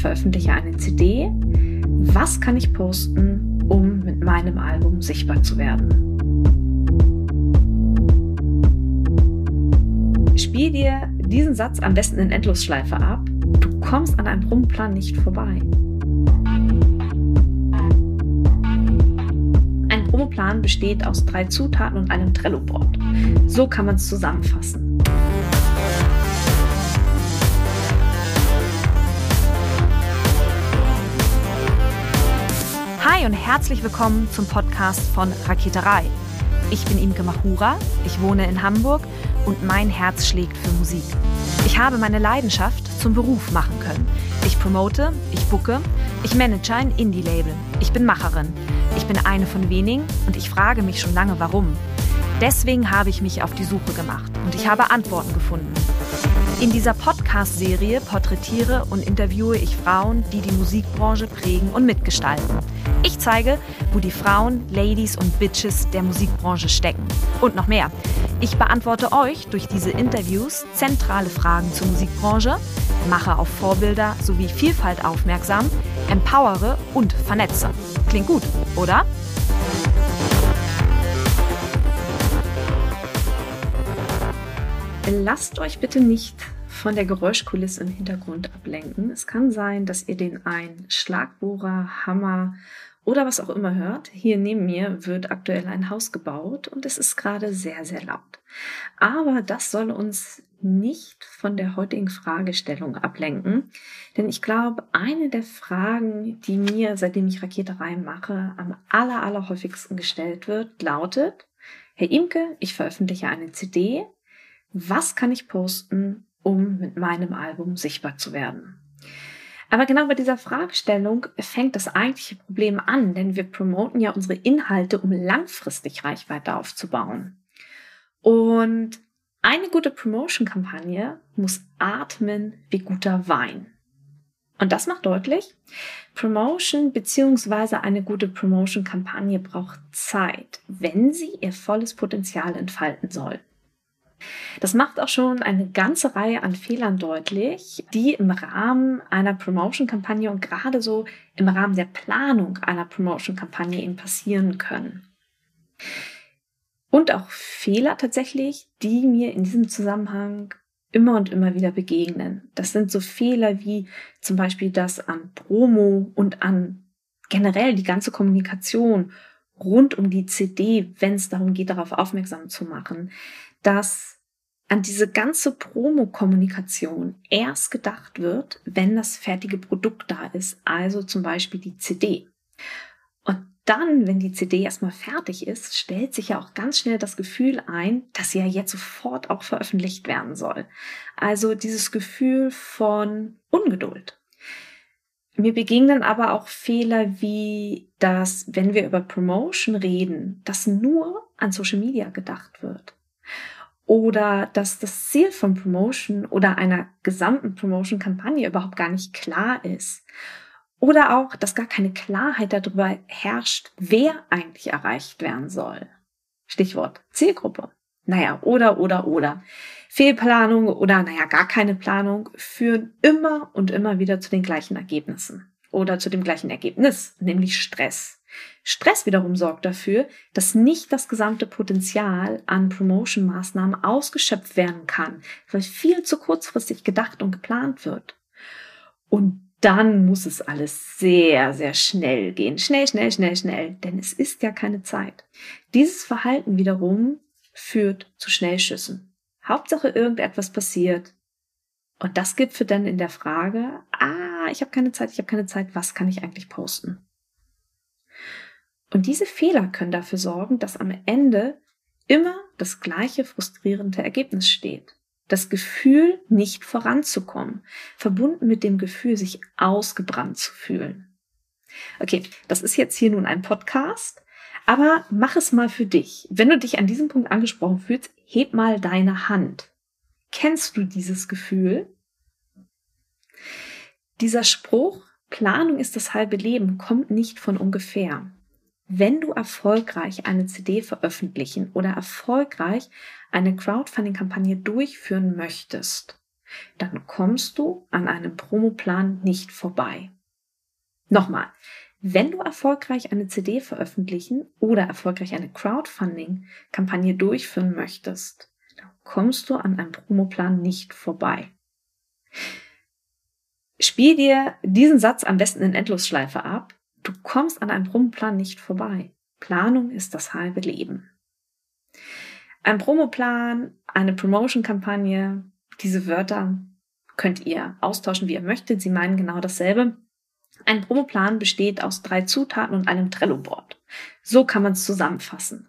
veröffentliche eine CD. Was kann ich posten, um mit meinem Album sichtbar zu werden? Spiel dir diesen Satz am besten in Endlosschleife ab. Du kommst an einem Promplan nicht vorbei. Ein Promoplan besteht aus drei Zutaten und einem Trello-Board. So kann man es zusammenfassen. Hi und herzlich willkommen zum Podcast von Raketerei. Ich bin Imke Machura, ich wohne in Hamburg und mein Herz schlägt für Musik. Ich habe meine Leidenschaft zum Beruf machen können. Ich promote, ich bucke, ich manage ein Indie-Label. Ich bin Macherin. Ich bin eine von wenigen und ich frage mich schon lange, warum. Deswegen habe ich mich auf die Suche gemacht und ich habe Antworten gefunden. In dieser Podcast-Serie porträtiere und interviewe ich Frauen, die die Musikbranche prägen und mitgestalten. Ich zeige, wo die Frauen, Ladies und Bitches der Musikbranche stecken. Und noch mehr. Ich beantworte euch durch diese Interviews zentrale Fragen zur Musikbranche, mache auf Vorbilder sowie Vielfalt aufmerksam, empowere und vernetze. Klingt gut, oder? Lasst euch bitte nicht von der Geräuschkulisse im Hintergrund ablenken. Es kann sein, dass ihr den einen Schlagbohrer, Hammer oder was auch immer hört. Hier neben mir wird aktuell ein Haus gebaut und es ist gerade sehr, sehr laut. Aber das soll uns nicht von der heutigen Fragestellung ablenken, denn ich glaube, eine der Fragen, die mir, seitdem ich Raketerei mache, am aller, aller häufigsten gestellt wird, lautet, Herr Imke, ich veröffentliche eine CD. Was kann ich posten, um mit meinem Album sichtbar zu werden? Aber genau bei dieser Fragestellung fängt das eigentliche Problem an, denn wir promoten ja unsere Inhalte, um langfristig Reichweite aufzubauen. Und eine gute Promotion-Kampagne muss atmen wie guter Wein. Und das macht deutlich, Promotion beziehungsweise eine gute Promotion-Kampagne braucht Zeit, wenn sie ihr volles Potenzial entfalten soll. Das macht auch schon eine ganze Reihe an Fehlern deutlich, die im Rahmen einer Promotion-Kampagne und gerade so im Rahmen der Planung einer Promotion-Kampagne eben passieren können. Und auch Fehler tatsächlich, die mir in diesem Zusammenhang immer und immer wieder begegnen. Das sind so Fehler wie zum Beispiel das an Promo und an generell die ganze Kommunikation rund um die CD, wenn es darum geht, darauf aufmerksam zu machen, dass an diese ganze Promo-Kommunikation erst gedacht wird, wenn das fertige Produkt da ist, also zum Beispiel die CD. Und dann, wenn die CD erstmal fertig ist, stellt sich ja auch ganz schnell das Gefühl ein, dass sie ja jetzt sofort auch veröffentlicht werden soll. Also dieses Gefühl von Ungeduld. Mir begegnen aber auch Fehler wie, dass wenn wir über Promotion reden, dass nur an Social Media gedacht wird oder dass das Ziel von Promotion oder einer gesamten Promotion-Kampagne überhaupt gar nicht klar ist. Oder auch, dass gar keine Klarheit darüber herrscht, wer eigentlich erreicht werden soll. Stichwort Zielgruppe. Naja, oder, oder, oder. Fehlplanung oder, naja, gar keine Planung führen immer und immer wieder zu den gleichen Ergebnissen. Oder zu dem gleichen Ergebnis, nämlich Stress. Stress wiederum sorgt dafür, dass nicht das gesamte Potenzial an Promotion-Maßnahmen ausgeschöpft werden kann, weil viel zu kurzfristig gedacht und geplant wird. Und dann muss es alles sehr, sehr schnell gehen. Schnell, schnell, schnell, schnell. Denn es ist ja keine Zeit. Dieses Verhalten wiederum führt zu Schnellschüssen. Hauptsache irgendetwas passiert. Und das gibt für dann in der Frage, ah, ich habe keine Zeit, ich habe keine Zeit, was kann ich eigentlich posten? Und diese Fehler können dafür sorgen, dass am Ende immer das gleiche frustrierende Ergebnis steht. Das Gefühl, nicht voranzukommen, verbunden mit dem Gefühl, sich ausgebrannt zu fühlen. Okay, das ist jetzt hier nun ein Podcast, aber mach es mal für dich. Wenn du dich an diesem Punkt angesprochen fühlst, heb mal deine Hand. Kennst du dieses Gefühl? Dieser Spruch, Planung ist das halbe Leben, kommt nicht von ungefähr wenn du erfolgreich eine CD veröffentlichen oder erfolgreich eine Crowdfunding-Kampagne durchführen möchtest, dann kommst du an einem Promoplan nicht vorbei. Nochmal, wenn du erfolgreich eine CD veröffentlichen oder erfolgreich eine Crowdfunding-Kampagne durchführen möchtest, dann kommst du an einem Promoplan nicht vorbei. Spiel dir diesen Satz am besten in Endlosschleife ab. Du kommst an einem Promoplan nicht vorbei. Planung ist das halbe Leben. Ein Promoplan, eine Promotion-Kampagne, diese Wörter könnt ihr austauschen, wie ihr möchtet. Sie meinen genau dasselbe. Ein Promoplan besteht aus drei Zutaten und einem Trello-Board. So kann man es zusammenfassen.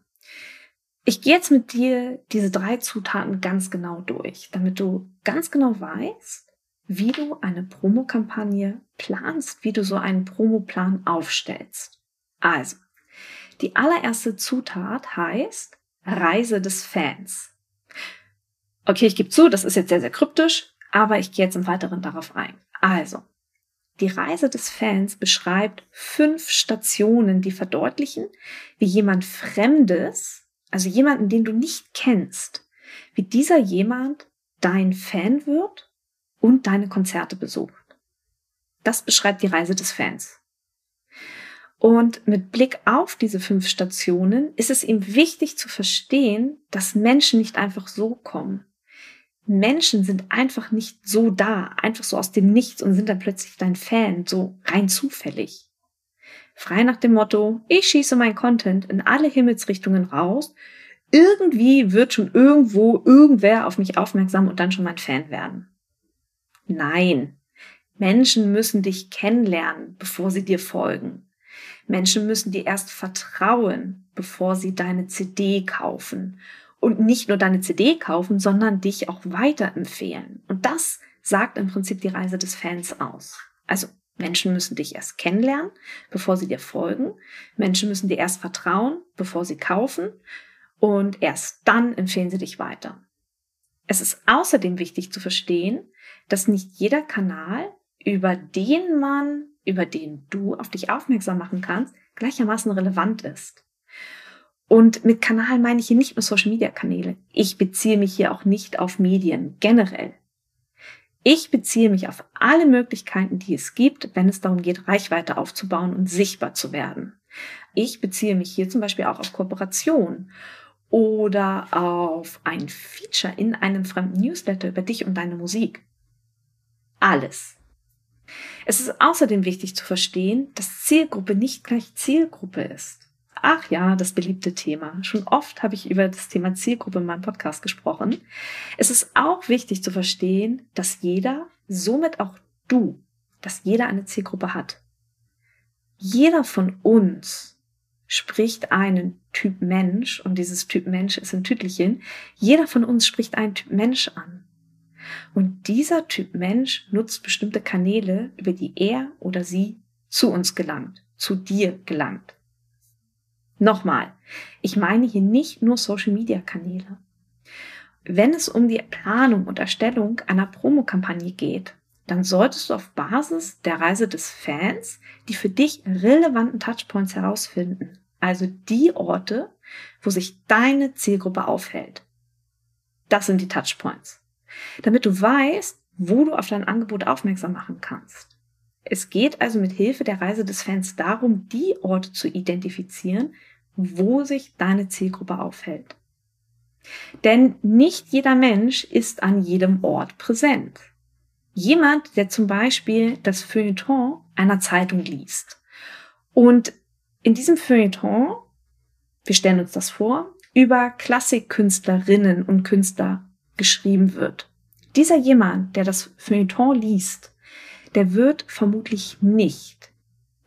Ich gehe jetzt mit dir diese drei Zutaten ganz genau durch, damit du ganz genau weißt, wie du eine Promokampagne planst, wie du so einen Promoplan aufstellst. Also, die allererste Zutat heißt Reise des Fans. Okay, ich gebe zu, das ist jetzt sehr, sehr kryptisch, aber ich gehe jetzt im Weiteren darauf ein. Also, die Reise des Fans beschreibt fünf Stationen, die verdeutlichen, wie jemand Fremdes, also jemanden, den du nicht kennst, wie dieser jemand dein Fan wird und deine Konzerte besucht. Das beschreibt die Reise des Fans. Und mit Blick auf diese fünf Stationen ist es ihm wichtig zu verstehen, dass Menschen nicht einfach so kommen. Menschen sind einfach nicht so da, einfach so aus dem Nichts und sind dann plötzlich dein Fan, so rein zufällig. Frei nach dem Motto, ich schieße mein Content in alle Himmelsrichtungen raus, irgendwie wird schon irgendwo irgendwer auf mich aufmerksam und dann schon mein Fan werden. Nein, Menschen müssen dich kennenlernen, bevor sie dir folgen. Menschen müssen dir erst vertrauen, bevor sie deine CD kaufen. Und nicht nur deine CD kaufen, sondern dich auch weiterempfehlen. Und das sagt im Prinzip die Reise des Fans aus. Also Menschen müssen dich erst kennenlernen, bevor sie dir folgen. Menschen müssen dir erst vertrauen, bevor sie kaufen. Und erst dann empfehlen sie dich weiter. Es ist außerdem wichtig zu verstehen, dass nicht jeder Kanal, über den man über den du auf dich aufmerksam machen kannst, gleichermaßen relevant ist. Und mit Kanal meine ich hier nicht nur Social-Media-Kanäle. Ich beziehe mich hier auch nicht auf Medien generell. Ich beziehe mich auf alle Möglichkeiten, die es gibt, wenn es darum geht, Reichweite aufzubauen und sichtbar zu werden. Ich beziehe mich hier zum Beispiel auch auf Kooperation oder auf ein Feature in einem fremden Newsletter über dich und deine Musik. Alles. Es ist außerdem wichtig zu verstehen, dass Zielgruppe nicht gleich Zielgruppe ist. Ach ja, das beliebte Thema. Schon oft habe ich über das Thema Zielgruppe in meinem Podcast gesprochen. Es ist auch wichtig zu verstehen, dass jeder, somit auch du, dass jeder eine Zielgruppe hat. Jeder von uns spricht einen Typ Mensch, und dieses Typ Mensch ist ein Tütelchen, jeder von uns spricht einen Typ Mensch an. Und dieser Typ Mensch nutzt bestimmte Kanäle, über die er oder sie zu uns gelangt, zu dir gelangt. Nochmal, ich meine hier nicht nur Social-Media-Kanäle. Wenn es um die Planung und Erstellung einer Promokampagne geht, dann solltest du auf Basis der Reise des Fans die für dich relevanten Touchpoints herausfinden. Also die Orte, wo sich deine Zielgruppe aufhält. Das sind die Touchpoints damit du weißt, wo du auf dein Angebot aufmerksam machen kannst. Es geht also mit Hilfe der Reise des Fans darum, die Orte zu identifizieren, wo sich deine Zielgruppe aufhält. Denn nicht jeder Mensch ist an jedem Ort präsent. Jemand, der zum Beispiel das Feuilleton einer Zeitung liest und in diesem Feuilleton, wir stellen uns das vor, über Klassikkünstlerinnen und Künstler geschrieben wird. Dieser jemand, der das Feuilleton liest, der wird vermutlich nicht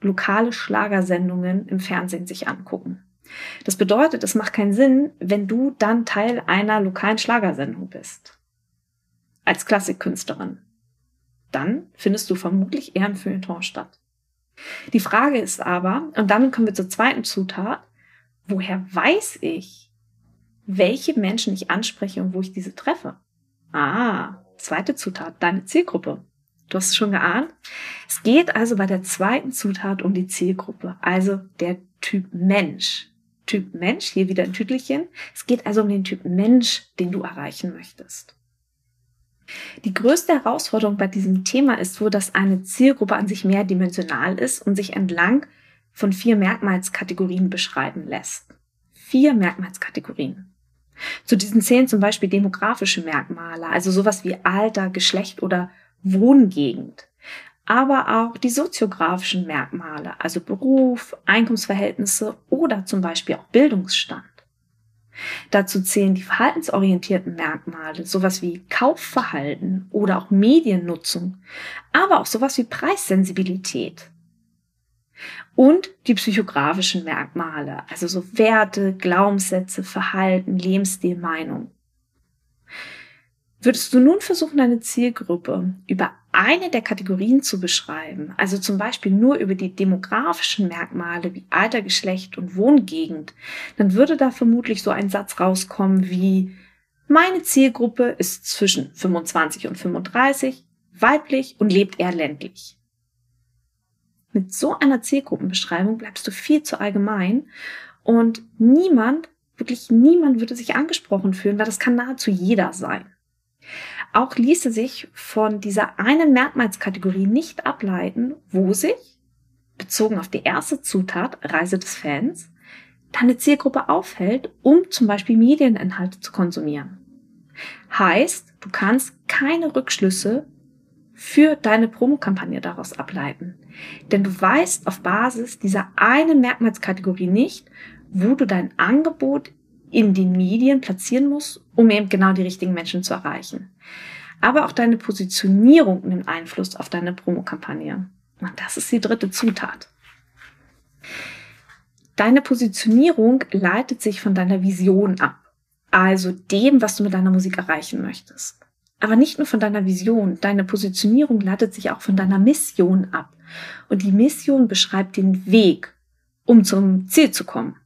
lokale Schlagersendungen im Fernsehen sich angucken. Das bedeutet, es macht keinen Sinn, wenn du dann Teil einer lokalen Schlagersendung bist. Als Klassikkünstlerin. Dann findest du vermutlich eher im Feuilleton statt. Die Frage ist aber, und damit kommen wir zur zweiten Zutat, woher weiß ich, welche Menschen ich anspreche und wo ich diese treffe. Ah, zweite Zutat, deine Zielgruppe. Du hast es schon geahnt. Es geht also bei der zweiten Zutat um die Zielgruppe, also der Typ Mensch. Typ Mensch, hier wieder ein Tütelchen. Es geht also um den Typ Mensch, den du erreichen möchtest. Die größte Herausforderung bei diesem Thema ist wohl, dass eine Zielgruppe an sich mehrdimensional ist und sich entlang von vier Merkmalskategorien beschreiben lässt. Vier Merkmalskategorien. Zu diesen zählen zum Beispiel demografische Merkmale, also sowas wie Alter, Geschlecht oder Wohngegend. Aber auch die soziografischen Merkmale, also Beruf, Einkommensverhältnisse oder zum Beispiel auch Bildungsstand. Dazu zählen die verhaltensorientierten Merkmale, sowas wie Kaufverhalten oder auch Mediennutzung, aber auch sowas wie Preissensibilität. Und die psychografischen Merkmale, also so Werte, Glaubenssätze, Verhalten, Lebensstil, Meinung. Würdest du nun versuchen, deine Zielgruppe über eine der Kategorien zu beschreiben, also zum Beispiel nur über die demografischen Merkmale wie Alter, Geschlecht und Wohngegend, dann würde da vermutlich so ein Satz rauskommen wie meine Zielgruppe ist zwischen 25 und 35, weiblich und lebt eher ländlich. Mit so einer Zielgruppenbeschreibung bleibst du viel zu allgemein und niemand, wirklich niemand würde sich angesprochen fühlen, weil das kann nahezu jeder sein. Auch ließe sich von dieser einen Merkmalskategorie nicht ableiten, wo sich, bezogen auf die erste Zutat, Reise des Fans, deine Zielgruppe aufhält, um zum Beispiel Medieninhalte zu konsumieren. Heißt, du kannst keine Rückschlüsse für deine Promokampagne daraus ableiten. Denn du weißt auf Basis dieser einen Merkmalskategorie nicht, wo du dein Angebot in den Medien platzieren musst, um eben genau die richtigen Menschen zu erreichen. Aber auch deine Positionierung nimmt Einfluss auf deine Promokampagne. Und das ist die dritte Zutat. Deine Positionierung leitet sich von deiner Vision ab, also dem, was du mit deiner Musik erreichen möchtest. Aber nicht nur von deiner Vision, deine Positionierung leitet sich auch von deiner Mission ab. Und die Mission beschreibt den Weg, um zum Ziel zu kommen.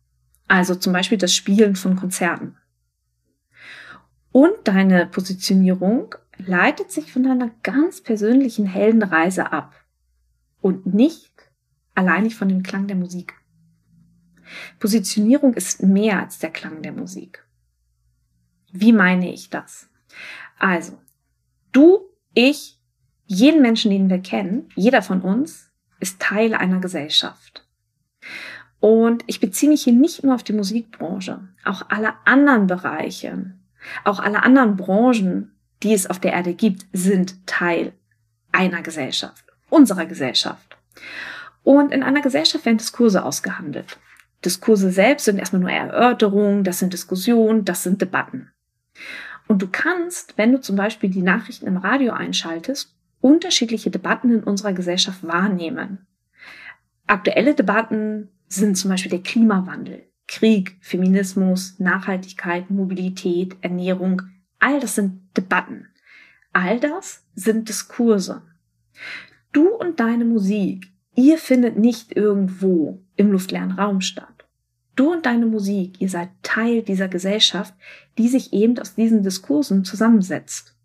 Also zum Beispiel das Spielen von Konzerten. Und deine Positionierung leitet sich von deiner ganz persönlichen Heldenreise ab und nicht alleinig von dem Klang der Musik. Positionierung ist mehr als der Klang der Musik. Wie meine ich das? Also, du, ich, jeden Menschen, den wir kennen, jeder von uns ist Teil einer Gesellschaft. Und ich beziehe mich hier nicht nur auf die Musikbranche, auch alle anderen Bereiche, auch alle anderen Branchen, die es auf der Erde gibt, sind Teil einer Gesellschaft, unserer Gesellschaft. Und in einer Gesellschaft werden Diskurse ausgehandelt. Diskurse selbst sind erstmal nur Erörterungen, das sind Diskussionen, das sind Debatten. Und du kannst, wenn du zum Beispiel die Nachrichten im Radio einschaltest, unterschiedliche Debatten in unserer Gesellschaft wahrnehmen. Aktuelle Debatten sind zum Beispiel der Klimawandel, Krieg, Feminismus, Nachhaltigkeit, Mobilität, Ernährung. All das sind Debatten. All das sind Diskurse. Du und deine Musik, ihr findet nicht irgendwo im luftleeren Raum statt. Du und deine Musik, ihr seid Teil dieser Gesellschaft, die sich eben aus diesen Diskursen zusammensetzt.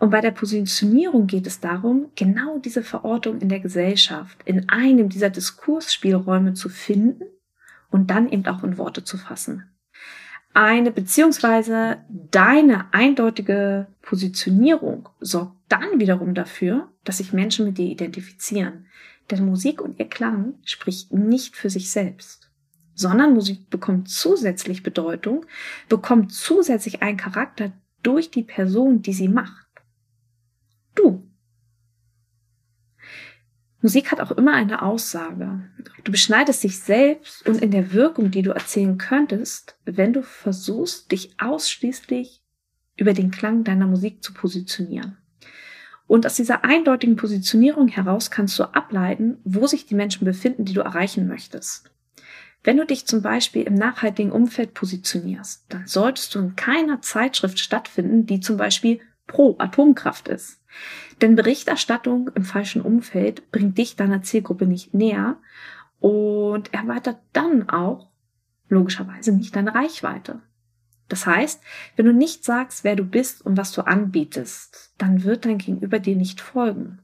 Und bei der Positionierung geht es darum, genau diese Verortung in der Gesellschaft, in einem dieser Diskursspielräume zu finden und dann eben auch in Worte zu fassen. Eine beziehungsweise deine eindeutige Positionierung sorgt dann wiederum dafür, dass sich Menschen mit dir identifizieren. Denn Musik und ihr Klang spricht nicht für sich selbst, sondern Musik bekommt zusätzlich Bedeutung, bekommt zusätzlich einen Charakter durch die Person, die sie macht du. Musik hat auch immer eine Aussage. Du beschneidest dich selbst und in der Wirkung, die du erzählen könntest, wenn du versuchst, dich ausschließlich über den Klang deiner Musik zu positionieren. Und aus dieser eindeutigen Positionierung heraus kannst du ableiten, wo sich die Menschen befinden, die du erreichen möchtest. Wenn du dich zum Beispiel im nachhaltigen Umfeld positionierst, dann solltest du in keiner Zeitschrift stattfinden, die zum Beispiel pro Atomkraft ist. Denn Berichterstattung im falschen Umfeld bringt dich deiner Zielgruppe nicht näher und erweitert dann auch logischerweise nicht deine Reichweite. Das heißt, wenn du nicht sagst, wer du bist und was du anbietest, dann wird dein Gegenüber dir nicht folgen.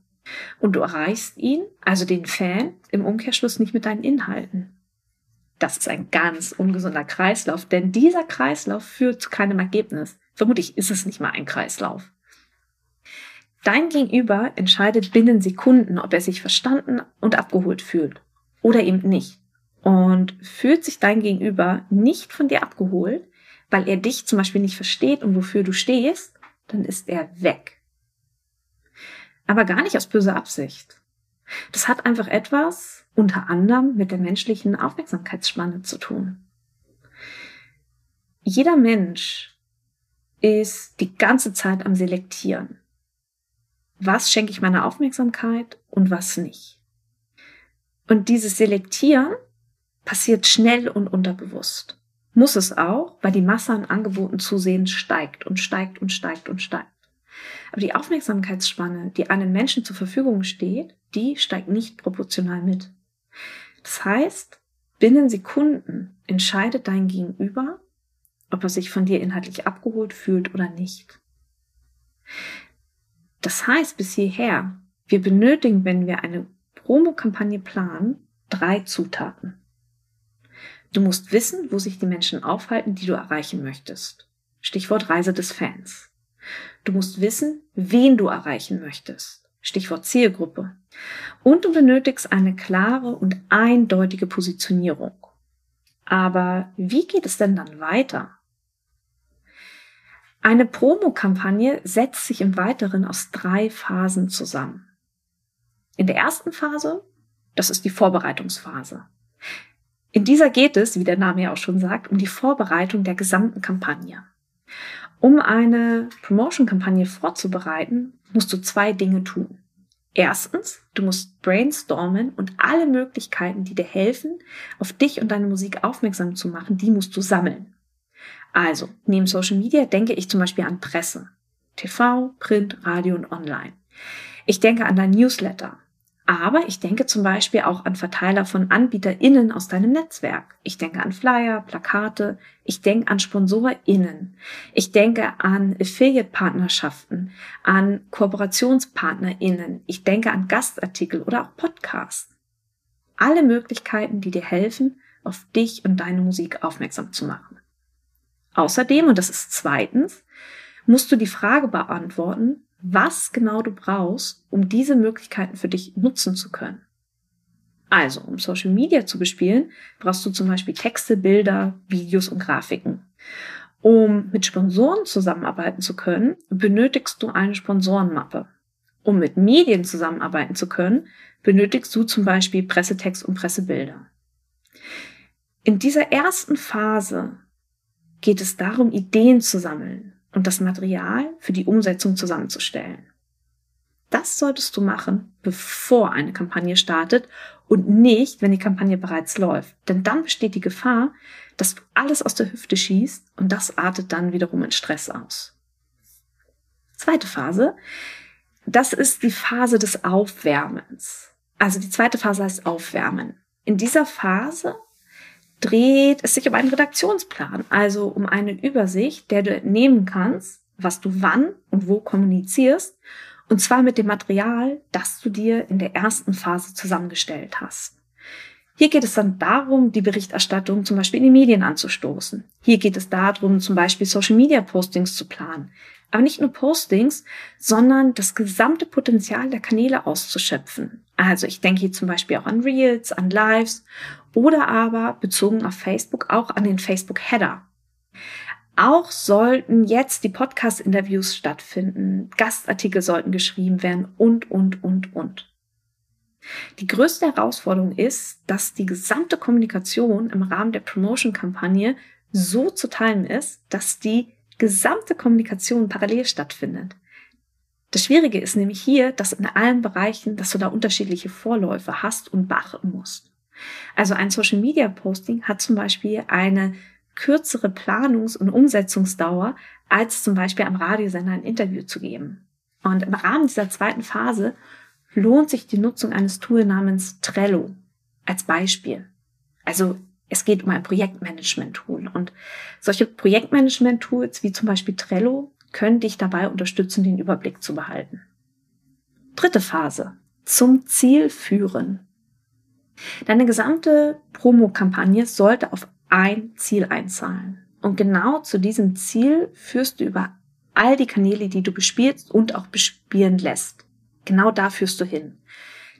Und du erreichst ihn, also den Fan, im Umkehrschluss nicht mit deinen Inhalten. Das ist ein ganz ungesunder Kreislauf, denn dieser Kreislauf führt zu keinem Ergebnis. Vermutlich ist es nicht mal ein Kreislauf. Dein Gegenüber entscheidet binnen Sekunden, ob er sich verstanden und abgeholt fühlt oder eben nicht. Und fühlt sich dein Gegenüber nicht von dir abgeholt, weil er dich zum Beispiel nicht versteht und wofür du stehst, dann ist er weg. Aber gar nicht aus böser Absicht. Das hat einfach etwas unter anderem mit der menschlichen Aufmerksamkeitsspanne zu tun. Jeder Mensch ist die ganze Zeit am Selektieren. Was schenke ich meiner Aufmerksamkeit und was nicht? Und dieses Selektieren passiert schnell und unterbewusst. Muss es auch, weil die Masse an Angeboten zusehends steigt und steigt und steigt und steigt. Aber die Aufmerksamkeitsspanne, die einem Menschen zur Verfügung steht, die steigt nicht proportional mit. Das heißt, binnen Sekunden entscheidet dein Gegenüber, ob er sich von dir inhaltlich abgeholt fühlt oder nicht. Das heißt bis hierher, wir benötigen, wenn wir eine Promokampagne planen, drei Zutaten. Du musst wissen, wo sich die Menschen aufhalten, die du erreichen möchtest. Stichwort Reise des Fans. Du musst wissen, wen du erreichen möchtest. Stichwort Zielgruppe. Und du benötigst eine klare und eindeutige Positionierung. Aber wie geht es denn dann weiter? Eine Promokampagne setzt sich im Weiteren aus drei Phasen zusammen. In der ersten Phase, das ist die Vorbereitungsphase. In dieser geht es, wie der Name ja auch schon sagt, um die Vorbereitung der gesamten Kampagne. Um eine Promotion-Kampagne vorzubereiten, musst du zwei Dinge tun. Erstens, du musst brainstormen und alle Möglichkeiten, die dir helfen, auf dich und deine Musik aufmerksam zu machen, die musst du sammeln. Also, neben Social Media denke ich zum Beispiel an Presse. TV, Print, Radio und Online. Ich denke an dein Newsletter. Aber ich denke zum Beispiel auch an Verteiler von AnbieterInnen aus deinem Netzwerk. Ich denke an Flyer, Plakate. Ich denke an SponsorInnen. Ich denke an Affiliate-Partnerschaften, an KooperationspartnerInnen. Ich denke an Gastartikel oder auch Podcasts. Alle Möglichkeiten, die dir helfen, auf dich und deine Musik aufmerksam zu machen. Außerdem, und das ist zweitens, musst du die Frage beantworten, was genau du brauchst, um diese Möglichkeiten für dich nutzen zu können. Also, um Social Media zu bespielen, brauchst du zum Beispiel Texte, Bilder, Videos und Grafiken. Um mit Sponsoren zusammenarbeiten zu können, benötigst du eine Sponsorenmappe. Um mit Medien zusammenarbeiten zu können, benötigst du zum Beispiel Pressetext und Pressebilder. In dieser ersten Phase geht es darum, Ideen zu sammeln, und das Material für die Umsetzung zusammenzustellen. Das solltest du machen, bevor eine Kampagne startet und nicht, wenn die Kampagne bereits läuft. Denn dann besteht die Gefahr, dass du alles aus der Hüfte schießt und das artet dann wiederum in Stress aus. Zweite Phase, das ist die Phase des Aufwärmens. Also die zweite Phase heißt Aufwärmen. In dieser Phase dreht es sich um einen Redaktionsplan, also um eine Übersicht, der du entnehmen kannst, was du wann und wo kommunizierst, und zwar mit dem Material, das du dir in der ersten Phase zusammengestellt hast. Hier geht es dann darum, die Berichterstattung zum Beispiel in die Medien anzustoßen. Hier geht es darum, zum Beispiel Social Media Postings zu planen. Aber nicht nur Postings, sondern das gesamte Potenzial der Kanäle auszuschöpfen. Also ich denke hier zum Beispiel auch an Reels, an Lives oder aber bezogen auf Facebook auch an den Facebook Header. Auch sollten jetzt die Podcast-Interviews stattfinden, Gastartikel sollten geschrieben werden und, und, und, und. Die größte Herausforderung ist, dass die gesamte Kommunikation im Rahmen der Promotion-Kampagne so zu teilen ist, dass die gesamte Kommunikation parallel stattfindet. Das Schwierige ist nämlich hier, dass in allen Bereichen, dass du da unterschiedliche Vorläufe hast und beachten musst. Also ein Social Media Posting hat zum Beispiel eine kürzere Planungs- und Umsetzungsdauer, als zum Beispiel am Radiosender ein Interview zu geben. Und im Rahmen dieser zweiten Phase lohnt sich die Nutzung eines Tool namens Trello als Beispiel. Also es geht um ein Projektmanagement-Tool und solche Projektmanagement-Tools wie zum Beispiel Trello können dich dabei unterstützen, den Überblick zu behalten. Dritte Phase. Zum Ziel führen. Deine gesamte Promo-Kampagne sollte auf ein Ziel einzahlen. Und genau zu diesem Ziel führst du über all die Kanäle, die du bespielst und auch bespielen lässt. Genau da führst du hin.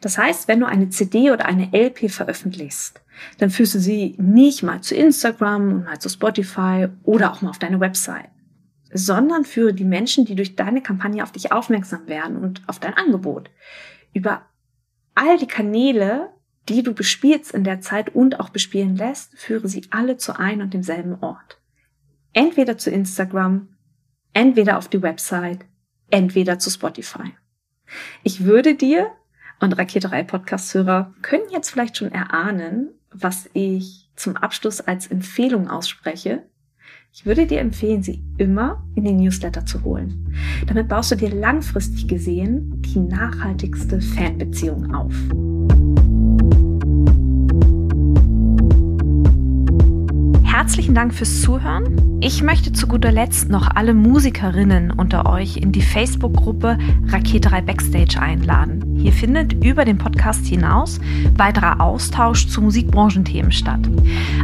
Das heißt, wenn du eine CD oder eine LP veröffentlichst, dann führst du sie nicht mal zu Instagram und mal zu Spotify oder auch mal auf deine Website, sondern für die Menschen, die durch deine Kampagne auf dich aufmerksam werden und auf dein Angebot. Über all die Kanäle, die du bespielst in der Zeit und auch bespielen lässt, führe sie alle zu einem und demselben Ort. Entweder zu Instagram, entweder auf die Website, entweder zu Spotify. Ich würde dir und Raketerei Podcast-Hörer können jetzt vielleicht schon erahnen, was ich zum Abschluss als Empfehlung ausspreche. Ich würde dir empfehlen, sie immer in den Newsletter zu holen. Damit baust du dir langfristig gesehen die nachhaltigste Fanbeziehung auf. Herzlichen Dank fürs Zuhören. Ich möchte zu guter Letzt noch alle Musikerinnen unter euch in die Facebook-Gruppe Raketerei Backstage einladen. Hier findet über den Podcast hinaus weiterer Austausch zu Musikbranchenthemen statt.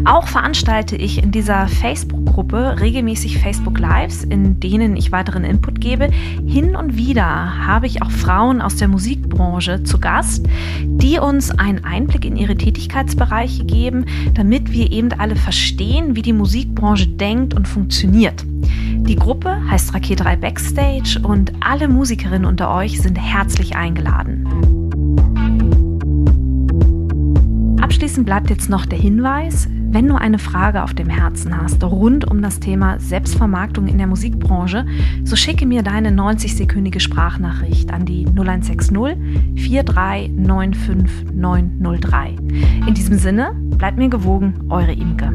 Auch veranstalte ich in dieser Facebook-Gruppe regelmäßig Facebook Lives, in denen ich weiteren Input gebe. Hin und wieder habe ich auch Frauen aus der Musikbranche zu Gast, die uns einen Einblick in ihre Tätigkeitsbereiche geben, damit wir eben alle verstehen, wie die Musikbranche denkt und funktioniert. Die Gruppe heißt Raketerei Backstage und alle Musikerinnen unter euch sind herzlich eingeladen. Abschließend bleibt jetzt noch der Hinweis, wenn du eine Frage auf dem Herzen hast rund um das Thema Selbstvermarktung in der Musikbranche, so schicke mir deine 90-sekündige Sprachnachricht an die 0160 4395903. In diesem Sinne, bleibt mir gewogen, eure Imke.